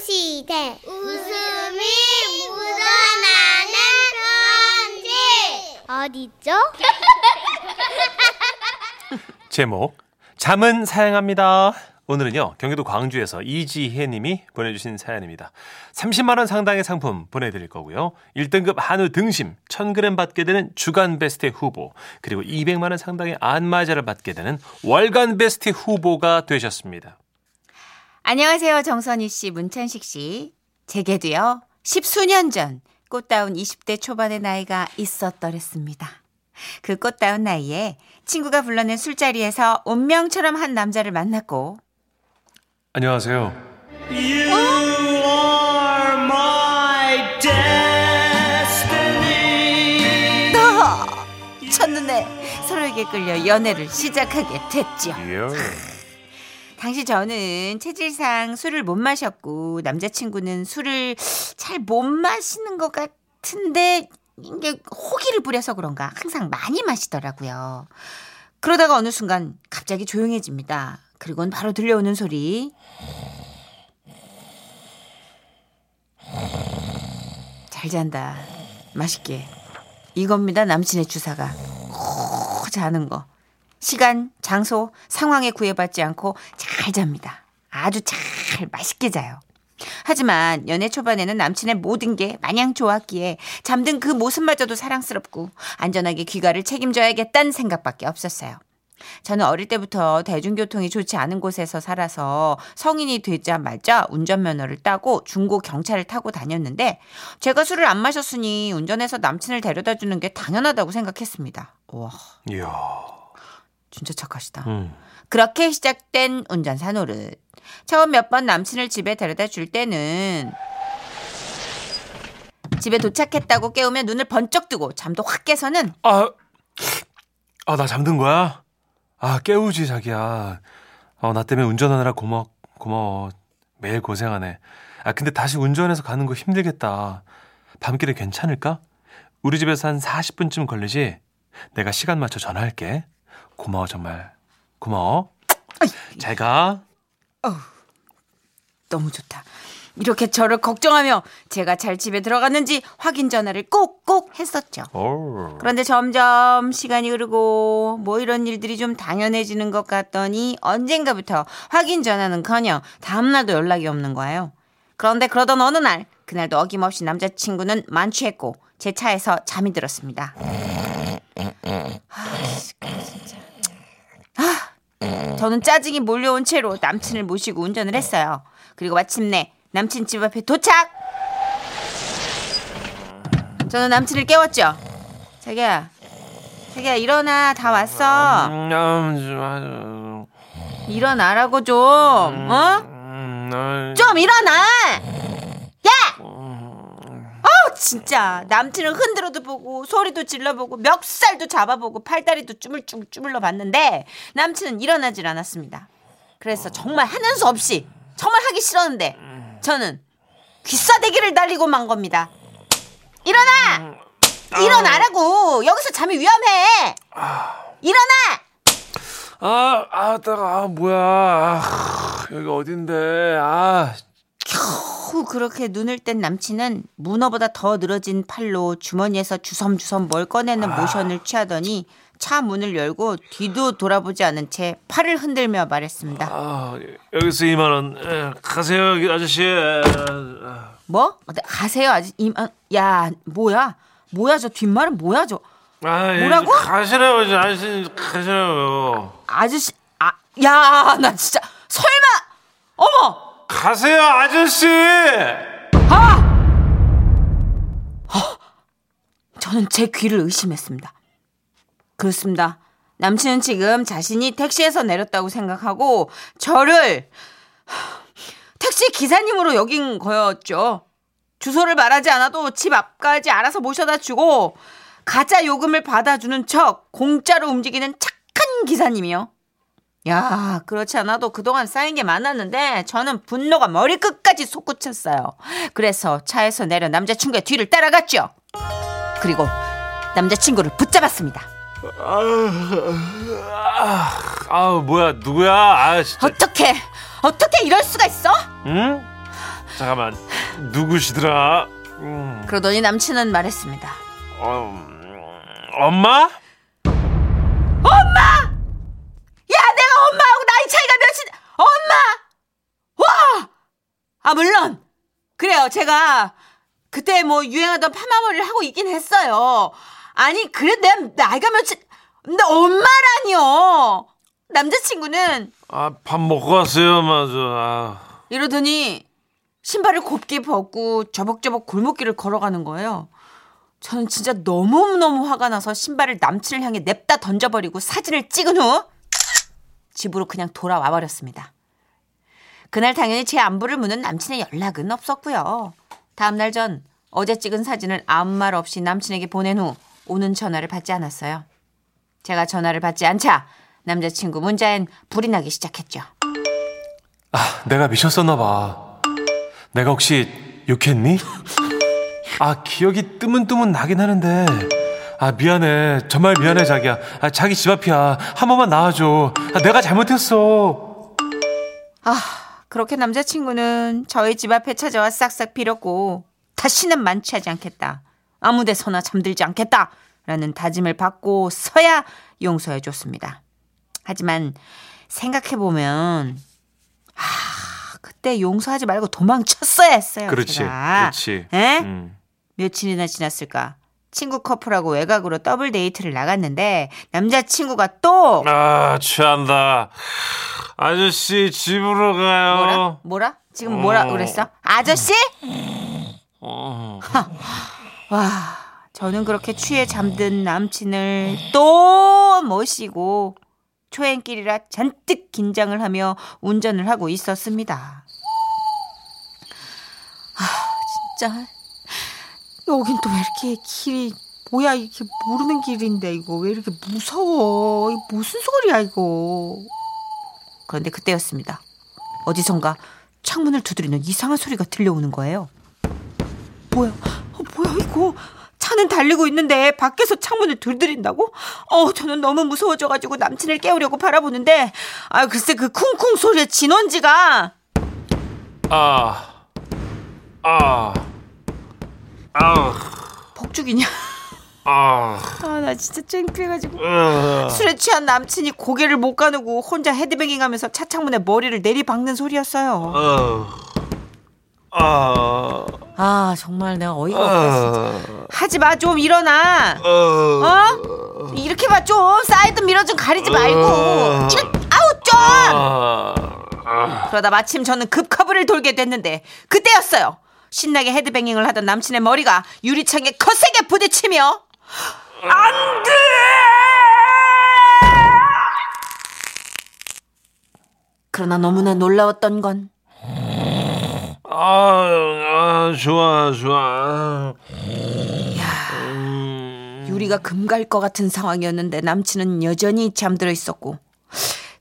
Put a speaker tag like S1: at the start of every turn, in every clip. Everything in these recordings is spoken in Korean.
S1: 시대 웃음이 묻어나는 편지 어디죠?
S2: 제목 잠은 사양합니다. 오늘은요 경기도 광주에서 이지혜 님이 보내주신 사연입니다. 30만 원 상당의 상품 보내드릴 거고요. 1등급 한우 등심 1000g 받게 되는 주간 베스트 후보 그리고 200만 원 상당의 안마자를 받게 되는 월간 베스트 후보가 되셨습니다.
S3: 안녕하세요. 정선희 씨, 문찬식 씨. 제게도요. 십수년 전 꽃다운 20대 초반의 나이가 있었더랬습니다. 그 꽃다운 나이에 친구가 불러낸 술자리에서 운명처럼 한 남자를 만났고
S2: 안녕하세요.
S3: 너 첫눈에 서로에게 끌려 연애를 시작하게 됐죠.
S2: 예.
S3: 당시 저는 체질상 술을 못 마셨고 남자친구는 술을 잘 못 마시는 것 같은데 이게 호기를 부려서 그런가 항상 많이 마시더라고요. 그러다가 어느 순간 갑자기 조용해집니다. 그리고는 바로 들려오는 소리. 잘 잔다. 맛있게. 이겁니다. 남친의 주사가. 코 자는 거. 시간, 장소, 상황에 구애받지 않고 잘 잡니다. 아주 잘 맛있게 자요. 하지만 연애 초반에는 남친의 모든 게 마냥 좋았기에 잠든 그 모습마저도 사랑스럽고 안전하게 귀가를 책임져야겠다는 생각밖에 없었어요. 저는 어릴 때부터 대중교통이 좋지 않은 곳에서 살아서 성인이 되자마자 운전면허를 따고 중고 경차를 타고 다녔는데 제가 술을 안 마셨으니 운전해서 남친을 데려다 주는 게 당연하다고 생각했습니다. 와,
S2: 이야.
S3: 진짜 착하시다.
S2: 음.
S3: 그렇게 시작된 운전사 노릇. 처음 몇 번 남친을 집에 데려다 줄 때는 집에 도착했다고 깨우면 눈을 번쩍 뜨고 잠도 확 깨서는
S2: 아, 아, 나 잠든 거야? 아, 깨우지, 자기야. 어, 나 때문에 운전하느라 고마, 고마워. 매일 고생하네. 아, 근데 다시 운전해서 가는 거 힘들겠다. 밤길에 괜찮을까? 우리 집에서 한 40분쯤 걸리지? 내가 시간 맞춰 전화할게. 고마워, 정말. 고마워. 잘 가.
S3: 너무 좋다. 이렇게 저를 걱정하며 제가 잘 집에 들어갔는지 확인 전화를 꼭꼭 했었죠.
S2: 오.
S3: 그런데 점점 시간이 흐르고 뭐 이런 일들이 좀 당연해지는 것 같더니 언젠가부터 확인 전화는커녕 다음날도 연락이 없는 거예요. 그런데 그러던 어느 날 그날도 어김없이 남자친구는 만취했고 제 차에서 잠이 들었습니다. 아, 진짜. 아, 저는 짜증이 몰려온 채로 남친을 모시고 운전을 했어요. 그리고 마침내 남친 집 앞에 도착! 저는 남친을 깨웠죠. 자기야, 자기야 일어나 다 왔어.
S2: 음, 좀,
S3: 일어나라고 좀, 어?
S2: 음, 나-
S3: 좀 일어나! 진짜 남친을 흔들어도 보고 소리도 질러보고 멱살도 잡아보고 팔다리도 쭈물쭈물 쭈물러 봤는데 남친은 일어나질 않았습니다. 그래서 정말 하는 수 없이 정말 하기 싫었는데 저는 귀싸대기를 날리고 만 겁니다. 일어나! 일어나라고! 여기서 잠이 위험해! 일어나!
S2: 아, 아, 따가, 아, 뭐야. 아, 여기 어딘데. 아,
S3: 후 그렇게 눈을 뗀 남친은 문어보다 더 늘어진 팔로 주머니에서 주섬주섬 뭘 꺼내는 모션을 취하더니 차 문을 열고 뒤도 돌아보지 않은 채 팔을 흔들며 말했습니다.
S2: 아, 여기서 2만원. 에, 가세요, 여기 아저씨. 에, 아.
S3: 뭐? 가세요 아직 이만 야 뭐야? 뭐야 저 뒷말은 뭐야 저
S2: 아, 예,
S3: 뭐라고?
S2: 가시라고, 아저씨, 가시라고.
S3: 아저씨 아야 나 진짜 설마 어머
S2: 가세요, 아저씨!
S3: 저는 제 귀를 의심했습니다. 그렇습니다. 남친은 지금 자신이 택시에서 내렸다고 생각하고 저를 택시 기사님으로 여긴 거였죠. 주소를 말하지 않아도 집 앞까지 알아서 모셔다 주고 가짜 요금을 받아주는 척 공짜로 움직이는 착한 기사님이요. 야, 그렇지 않아도 그동안 쌓인 게 많았는데 저는 분노가 머리끝까지 솟구쳤어요. 그래서 차에서 내려 남자친구의 뒤를 따라갔죠. 그리고 남자친구를 붙잡았습니다.
S2: 아, 뭐야, 누구야? 아, 진짜.
S3: 어떻게 어떻게 이럴 수가 있어?
S2: 응? 잠깐만 누구시더라? 음,
S3: 그러더니 남친은 말했습니다.
S2: 어, 엄마?
S3: 야, 내가 엄마하고 나이 차이가 몇이, 엄마! 와! 아, 물론. 그래요. 제가 그때 뭐 유행하던 파마머리를 하고 있긴 했어요. 아니, 그래, 내 나이가 몇이, 근데 엄마라니요! 남자친구는
S2: 아 밥 먹고 왔어요 맞아 아,
S3: 이러더니 신발을 곱게 벗고 저벅저벅 골목길을 걸어가는 거예요. 저는 진짜 너무너무 화가 나서 신발을 남친을 향해 냅다 던져버리고 사진을 찍은 후 집으로 그냥 돌아와 버렸습니다. 그날 당연히 제 안부를 묻는 남친의 연락은 없었고요. 다음날 전 어제 찍은 사진을 아무 말 없이 남친에게 보낸 후 오는 전화를 받지 않았어요. 제가 전화를 받지 않자 남자친구 문자엔 불이 나기 시작했죠.
S2: 아 내가 미쳤었나 봐 내가 혹시 욕했니? 아 기억이 뜨문뜨문 나긴 하는데 아 미안해 정말 미안해 자기야 아 자기 집 앞이야 한 번만 나와줘 아, 내가 잘못했어
S3: 아, 그렇게 남자친구는 저희 집 앞에 찾아와 싹싹 빌었고 다시는 만취하지 않겠다. 아무 데서나 잠들지 않겠다. 라는 다짐을 받고 서야 용서해 줬습니다. 하지만 생각해 보면 아, 그때 용서하지 말고 도망쳤어야 했어요.
S2: 그렇지
S3: 제가.
S2: 그렇지
S3: 에?
S2: 음.
S3: 며칠이나 지났을까? 친구 커플하고 외곽으로 더블 데이트를 나갔는데 남자친구가 또
S2: 아 취한다 아저씨 집으로 가요
S3: 뭐라? 뭐라? 지금 뭐라
S2: 어.
S3: 그랬어? 아저씨?
S2: 어.
S3: 와, 저는 그렇게 취해 잠든 남친을 또 모시고 초행길이라 잔뜩 긴장을 하며 운전을 하고 있었습니다. 아, 진짜. 여긴 또 왜 이렇게 길이, 뭐야, 이렇게 모르는 길인데, 이거 왜 이렇게 무서워. 이거 무슨 소리야, 이거. 그런데 그때였습니다. 어디선가 창문을 두드리는 이상한 소리가 들려오는 거예요. 뭐야? 어, 뭐야 이거? 차는 달리고 있는데 밖에서 창문을 두드린다고? 어, 저는 너무 무서워져가지고 남친을 깨우려고 바라보는데 아 글쎄 그 쿵쿵 소리의 진원지가
S2: 아, 아, 아,
S3: 폭죽이냐?
S2: 아,
S3: 아 나 진짜 창피해가지고
S2: 아.
S3: 술에 취한 남친이 고개를 못 가누고 혼자 헤드뱅잉 하면서 차 창문에 머리를 내리박는 소리였어요.
S2: 어, 아,
S3: 아 정말 내가 어이가 없다 진짜.
S2: 아,
S3: 하지 마 좀 일어나.
S2: 어,
S3: 어? 이렇게 봐 좀 사이드 미러 좀 가리지 말고. 이런 아우 좀.
S2: 아, 아.
S3: 그러다 마침 저는 급 커브를 돌게 됐는데 그때였어요. 신나게 헤드뱅잉을 하던 남친의 머리가 유리창에 거세게 부딪히며 안 돼! 그러나 너무나 놀라웠던 건
S2: 아, 아, 좋아, 좋아.
S3: 유리가 금갈 것 같은 상황이었는데 남친은 여전히 잠들어 있었고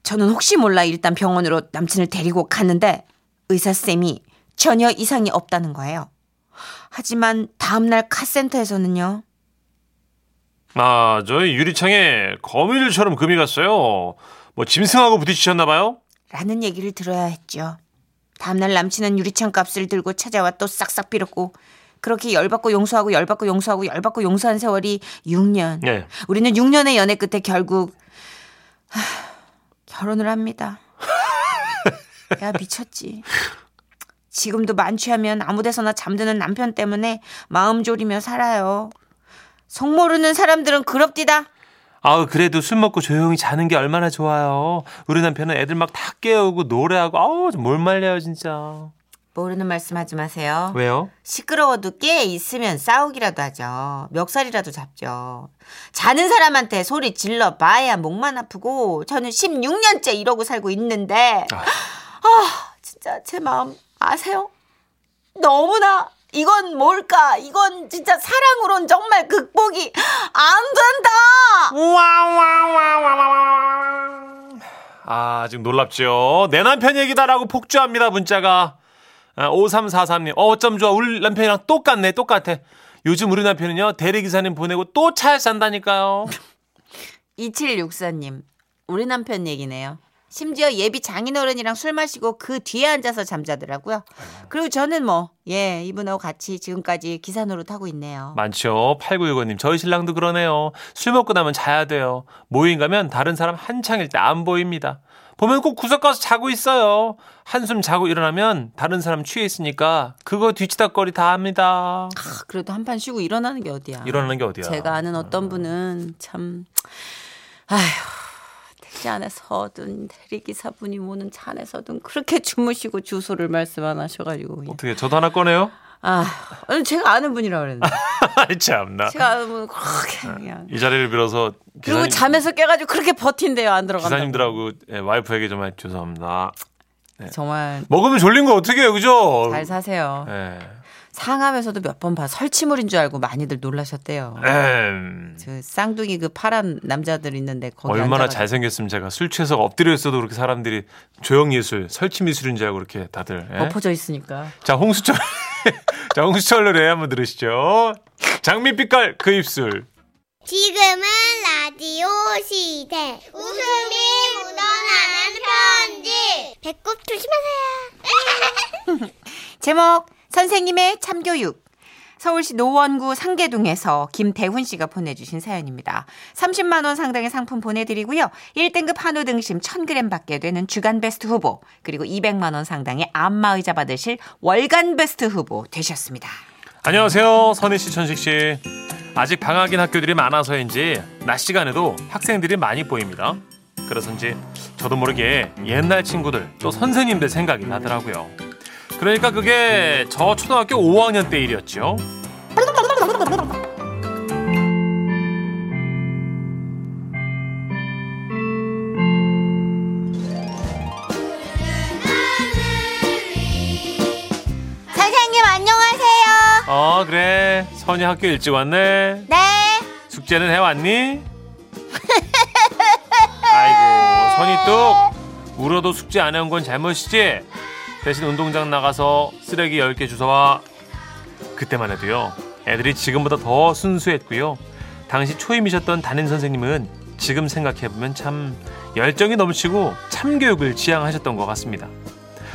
S3: 저는 혹시 몰라 일단 병원으로 남친을 데리고 갔는데 의사쌤이 전혀 이상이 없다는 거예요. 하지만 다음날 카센터에서는요.
S2: 아, 저희 유리창에 거미줄처럼 금이 갔어요. 뭐 짐승하고 부딪히셨나 봐요?
S3: 라는 얘기를 들어야 했죠. 다음날 남친은 유리창 값을 들고 찾아와 또 싹싹 빌었고 그렇게 열받고 용서하고 열받고 용서하고 열받고 용서한 세월이 6년.
S2: 네.
S3: 우리는 6년의 연애 끝에 결국 하, 결혼을 합니다. 야 미쳤지. 지금도 만취하면 아무 데서나 잠드는 남편 때문에 마음 졸이며 살아요. 속 모르는 사람들은 그럽디다.
S2: 아, 그래도 술 먹고 조용히 자는 게 얼마나 좋아요. 우리 남편은 애들 막 다 깨우고 노래하고, 아우, 뭘 말려요, 진짜.
S3: 모르는 말씀하지 마세요.
S2: 왜요?
S3: 시끄러워도 깨 있으면 싸우기라도 하죠. 멱살이라도 잡죠. 자는 사람한테 소리 질러 봐야 목만 아프고 저는 16년째 이러고 살고 있는데
S2: 아.
S3: 아 진짜 제 마음 아세요? 너무나 이건 뭘까? 이건 진짜 사랑으론 정말 극복이 안 된다.
S2: 아, 지금 놀랍죠? 내 남편 얘기다라고 폭주합니다, 문자가. 아, 5343님, 어, 어쩜 좋아. 우리 남편이랑 똑같네, 똑같아. 요즘 우리 남편은요, 대리기사님 보내고 또 차에 싼다니까요.
S3: 2764님 우리 남편 얘기네요. 심지어 예비 장인어른이랑 술 마시고 그 뒤에 앉아서 잠자더라고요. 그리고 저는 뭐, 예, 이분하고 같이 지금까지 기사 노릇 하고 있네요.
S2: 많죠. 8965님, 저희 신랑도 그러네요. 술 먹고 나면 자야 돼요. 모임 가면 다른 사람 한창일 때 안 보입니다. 보면 꼭 구석 가서 자고 있어요. 한숨 자고 일어나면 다른 사람 취해 있으니까 그거 뒤치다거리 다 합니다.
S3: 아, 그래도 한 판 쉬고 일어나는 게 어디야.
S2: 일어나는 게 어디야?
S3: 제가 아는 어떤 분은 참, 아휴, 택시 안에서든 대리기사분이 모는 차 안에서든 그렇게 주무시고 주소를 말씀 안 하셔가지고.
S2: 어떻게 저도 하나 꺼내요?
S3: 아, 제가 아는 분이라 그랬는데.
S2: 참나.
S3: 제가 아는 분은 그렇게 그냥.
S2: 이 자리를 빌어서
S3: 그리고
S2: 기사님,
S3: 잠에서 깨가지고 그렇게 버틴대요, 안 들어간다고.
S2: 기사님들하고 예, 와이프에게 정말 죄송합니다.
S3: 정말
S2: 먹으면 졸린 거 어떻게 해요, 그죠?
S3: 잘 사세요.
S2: 예.
S3: 상암에서도 몇 번 봐. 설치물인 줄 알고 많이들 놀라셨대요.
S2: 음.
S3: 저 쌍둥이 그 파란 남자들 있는데 거기
S2: 얼마나
S3: 앉아가지고.
S2: 잘생겼으면 제가 술 취해서 엎드려 있어도 그렇게 사람들이 조형 예술, 설치 미술인 줄 알고 그렇게 다들. 예?
S3: 엎어져 있으니까.
S2: 자, 홍수철. 자, 홍수철 노래 한번 들으시죠. 장밋빛깔 그 입술.
S1: 지금은 라디오 시대. 웃음이 묻어나는 편지. 배꼽 조심하세요.
S3: 제목 선생님의 참교육. 서울시 노원구 상계동에서 김대훈 씨가 보내주신 사연입니다. 30만 원 상당의 상품 보내드리고요. 1등급 한우 등심 1000g 받게 되는 주간 베스트 후보 그리고 200만 원 상당의 안마의자 받으실 월간 베스트 후보 되셨습니다.
S2: 안녕하세요. 선희 씨, 천식 씨. 아직 방학인 학교들이 많아서인지 낮 시간에도 학생들이 많이 보입니다. 그래서인지 저도 모르게 옛날 친구들 또 선생님들 생각이 나더라고요. 그러니까 그게 저 초등학교 5학년 때 일이었죠.
S1: 선생님 안녕하세요.
S2: 어 그래 선이 학교 일찍 왔네.
S1: 네.
S2: 숙제는 해왔니? 아이고 선이 뚝 울어도 숙제 안 해온 건 잘못이지 대신 운동장 나가서 쓰레기 10개 주워와 그때만 해도요 애들이 지금보다 더 순수했고요 당시 초임이셨던 담임 선생님은 지금 생각해보면 참 열정이 넘치고 참교육을 지향하셨던 것 같습니다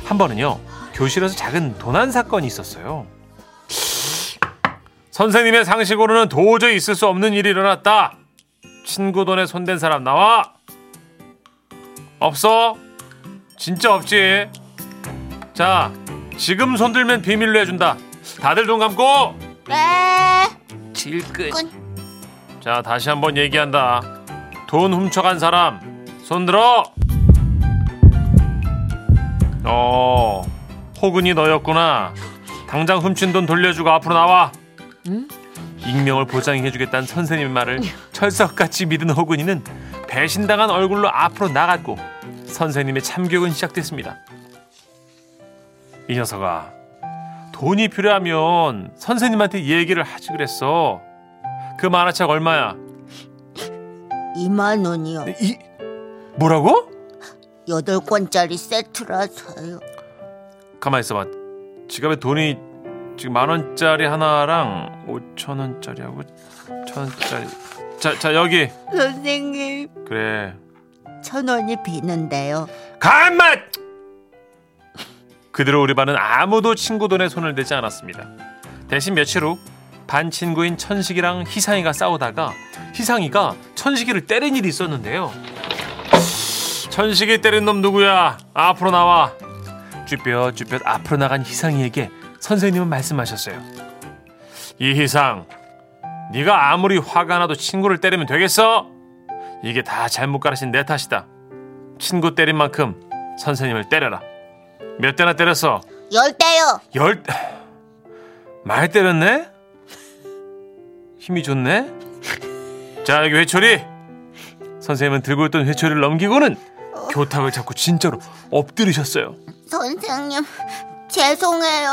S2: 한 번은요 교실에서 작은 도난 사건이 있었어요 선생님의 상식으로는 도저히 있을 수 없는 일이 일어났다. 친구 돈에 손댄 사람 나와. 없어? 진짜 없지. 자, 지금 손들면 비밀로 해준다. 다들 눈 감고.
S1: 네.
S2: 질끈. 자, 다시 한번 얘기한다. 돈 훔쳐간 사람 손 들어. 어, 호근이 너였구나. 당장 훔친 돈 돌려주고 앞으로 나와. 익명을 보장해주겠다는 선생님의 말을 철석같이 믿은 호근이는 배신당한 얼굴로 앞으로 나갔고 선생님의 참교육은 시작됐습니다. 이 녀석아, 돈이 필요하면 선생님한테 얘기를 하지 그랬어. 그 만화책 얼마야?
S4: 2만 원이요.
S2: 이 뭐라고?
S4: 여덟 권짜리 세트라서요.
S2: 가만 있어봐. 지갑에 돈이 지금 만 원짜리 하나랑 오천 원짜리하고 천 원짜리. 자, 자 여기
S4: 선생님,
S2: 그래.
S4: 천 원이 비는데요.
S2: 간맛! 그대로 우리 반은 아무도 친구 돈에 손을 대지 않았습니다. 대신 며칠 후 반 친구인 천식이랑 희상이가 싸우다가 희상이가 천식이를 때린 일이 있었는데요. 천식이 때린 놈 누구야? 앞으로 나와. 쭈뼛쭈뼛 앞으로 나간 희상이에게 선생님은 말씀하셨어요. 이 희상, 네가 아무리 화가 나도 친구를 때리면 되겠어? 이게 다 잘못 가르친 내 탓이다. 친구 때린 만큼 선생님을 때려라. 몇 대나 때렸어?
S4: 열 대요.
S2: 열 많이 때렸네? 힘이 좋네? 자 여기 회초리 선생님은 들고 있던 회초리를 넘기고는 교탁을 잡고 진짜로 엎드리셨어요
S4: 선생님, 죄송해요.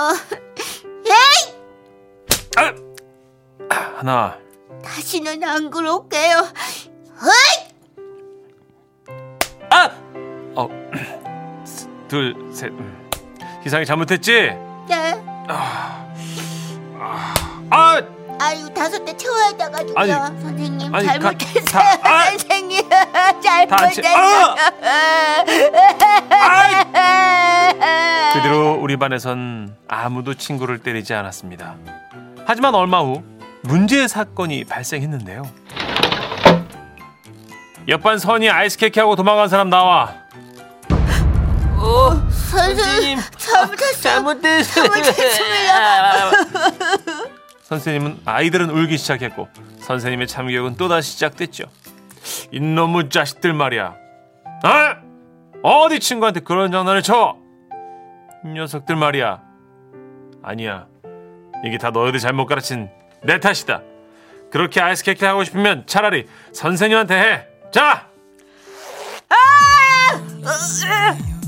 S2: 아! 하나
S4: 다시는 안 그럴게요.
S2: 아! 둘 셋 희상이 잘못했지?
S4: 네.
S2: 아!
S4: 아유, 다섯 대 채워야 돼가지고요.
S2: 아니,
S4: 선생님,
S2: 아니, 가-
S4: 잘못했어요.
S2: 다- 아!
S4: 선생님.
S2: 다 같이 아! 그 뒤로 우리 반에선 아무도 친구를 때리지 않았습니다. 하지만 얼마 후 문제의 사건이 발생했는데요. 옆반 선이 아이스 케이크하고 도망간 사람 나와.
S4: 선생님
S3: 잘못됐어요.
S2: 선생님은 아이들은 울기 시작했고 선생님의 참교육은 또다시 시작됐죠. 이놈의 자식들 말이야. 아! 어디 친구한테 그런 장난을 쳐? 이 녀석들 말이야. 아니야. 이게 다 너희들 잘못 가르친 내 탓이다. 그렇게 아이스케이크 하고 싶으면 차라리 선생님한테 해. 자! 안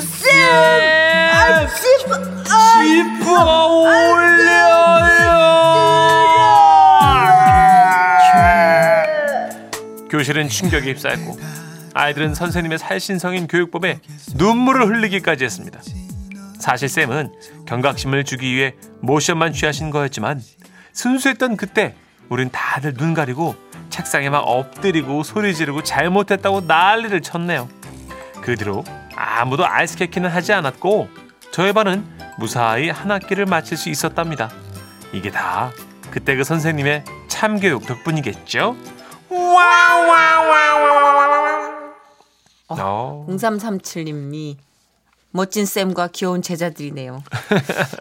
S2: 쌤! 짚어 올려요. 교실은 충격에 휩싸였고 아이들은 선생님의 살신성인 교육법에 눈물을 흘리기까지 했습니다. 사실 쌤은 경각심을 주기 위해 모션만 취하신 거였지만 순수했던 그때 우린 다들 눈 가리고 책상에 막 엎드리고 소리 지르고 잘못했다고 난리를 쳤네요. 그 뒤로 아무도 아이스케이크는 하지 않았고 저희 반은 무사히 한 학기를 마칠 수 있었답니다. 이게 다 그때 그 선생님의 참교육 덕분이겠죠? 어.
S3: 0337님이 멋진 쌤과 귀여운 제자들이네요.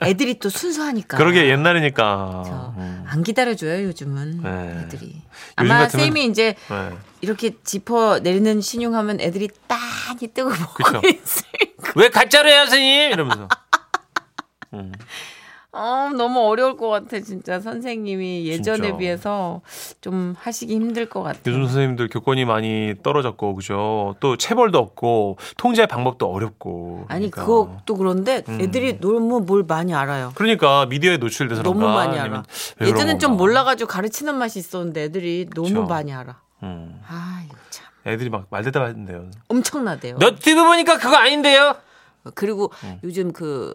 S3: 애들이 또 순수하니까.
S2: 그러게 옛날이니까.
S3: 저,
S2: 음.
S3: 안 기다려줘요 요즘은
S2: 네.
S3: 애들이.
S2: 요즘
S3: 아마
S2: 같으면-
S3: 쌤이 이제
S2: 네.
S3: 이렇게 짚어 내리는 신용하면 애들이 딴히 뜨고 보고. 있을
S2: 왜 가짜로 해요, 선생님? 이러면서. 음.
S3: 어, 너무 어려울 것 같아 진짜 선생님이 예전에
S2: 진짜.
S3: 비해서 좀 하시기 힘들 것 같아.
S2: 요즘 선생님들 교권이 많이 떨어졌고, 그죠? 또 체벌도 없고, 통제 방법도 어렵고.
S3: 아니
S2: 그러니까.
S3: 그것도 그런데
S2: 음.
S3: 애들이 너무 뭘 많이 알아요.
S2: 그러니까 미디어에 노출돼서
S3: 너무? 많이 알아. 예전엔 좀? 몰라가지고 가르치는 맛이 있었는데 애들이 너무
S2: 그쵸.
S3: 많이 알아.
S2: 음.
S3: 아 이거 참
S2: 애들이 막 말대답 하는데요.
S3: 엄청나대요.
S2: 너튜브 보니까 그거 아닌데요?
S3: 그리고
S2: 음.
S3: 요즘 그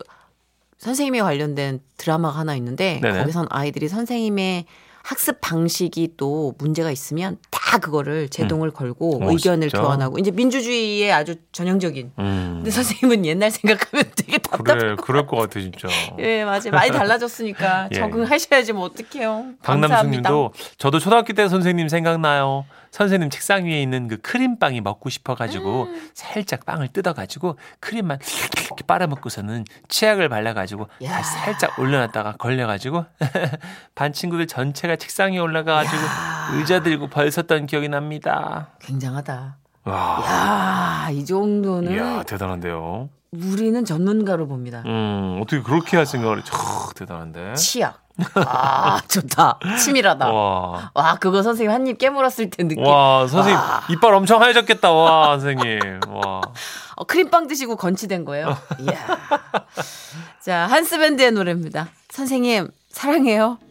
S3: 선생님에 관련된 드라마가 하나 있는데
S2: 네네.
S3: 거기선 아이들이 선생님의 학습 방식이 또 문제가 있으면 다 그거를 제동을 걸고
S2: 어,
S3: 의견을
S2: 진짜?
S3: 교환하고 이제 민주주의의 아주 전형적인.
S2: 음.
S3: 근데 선생님은 옛날 생각하면 되게 답답해.
S2: 그래, 그럴 것 같아, 진짜.
S3: 예, 맞아요. 많이 달라졌으니까
S2: 예.
S3: 적응하셔야지 뭐 어떡해요.
S2: 박남숙님도 저도 초등학교 때 선생님 생각나요. 선생님 책상 위에 있는 그 크림빵이 먹고 싶어가지고
S3: 음.
S2: 살짝 빵을 뜯어가지고 크림만 이렇게 빨아먹고서는 치약을 발라가지고
S3: 야.
S2: 살짝 올려놨다가 걸려가지고 반 친구들 전체가 책상 위에 올라가가지고 의자 들고 벌 섰던 기억이 납니다.
S3: 굉장하다.
S2: 와,
S3: 야, 이 정도는
S2: 이야 대단한데요.
S3: 우리는 전문가로 봅니다.
S2: 음 어떻게 그렇게 할 생각을? 크, 대단한데.
S3: 치약. 아, 좋다. 치밀하다.
S2: 와.
S3: 와, 그거 선생님 한 입 깨물었을 때 느낌.
S2: 와 선생님 이빨 엄청 하얘졌겠다 와 선생님 와
S3: 어, 크림빵 드시고 건치된 거예요. 이야. 자, 한스밴드의 노래입니다. 선생님, 사랑해요.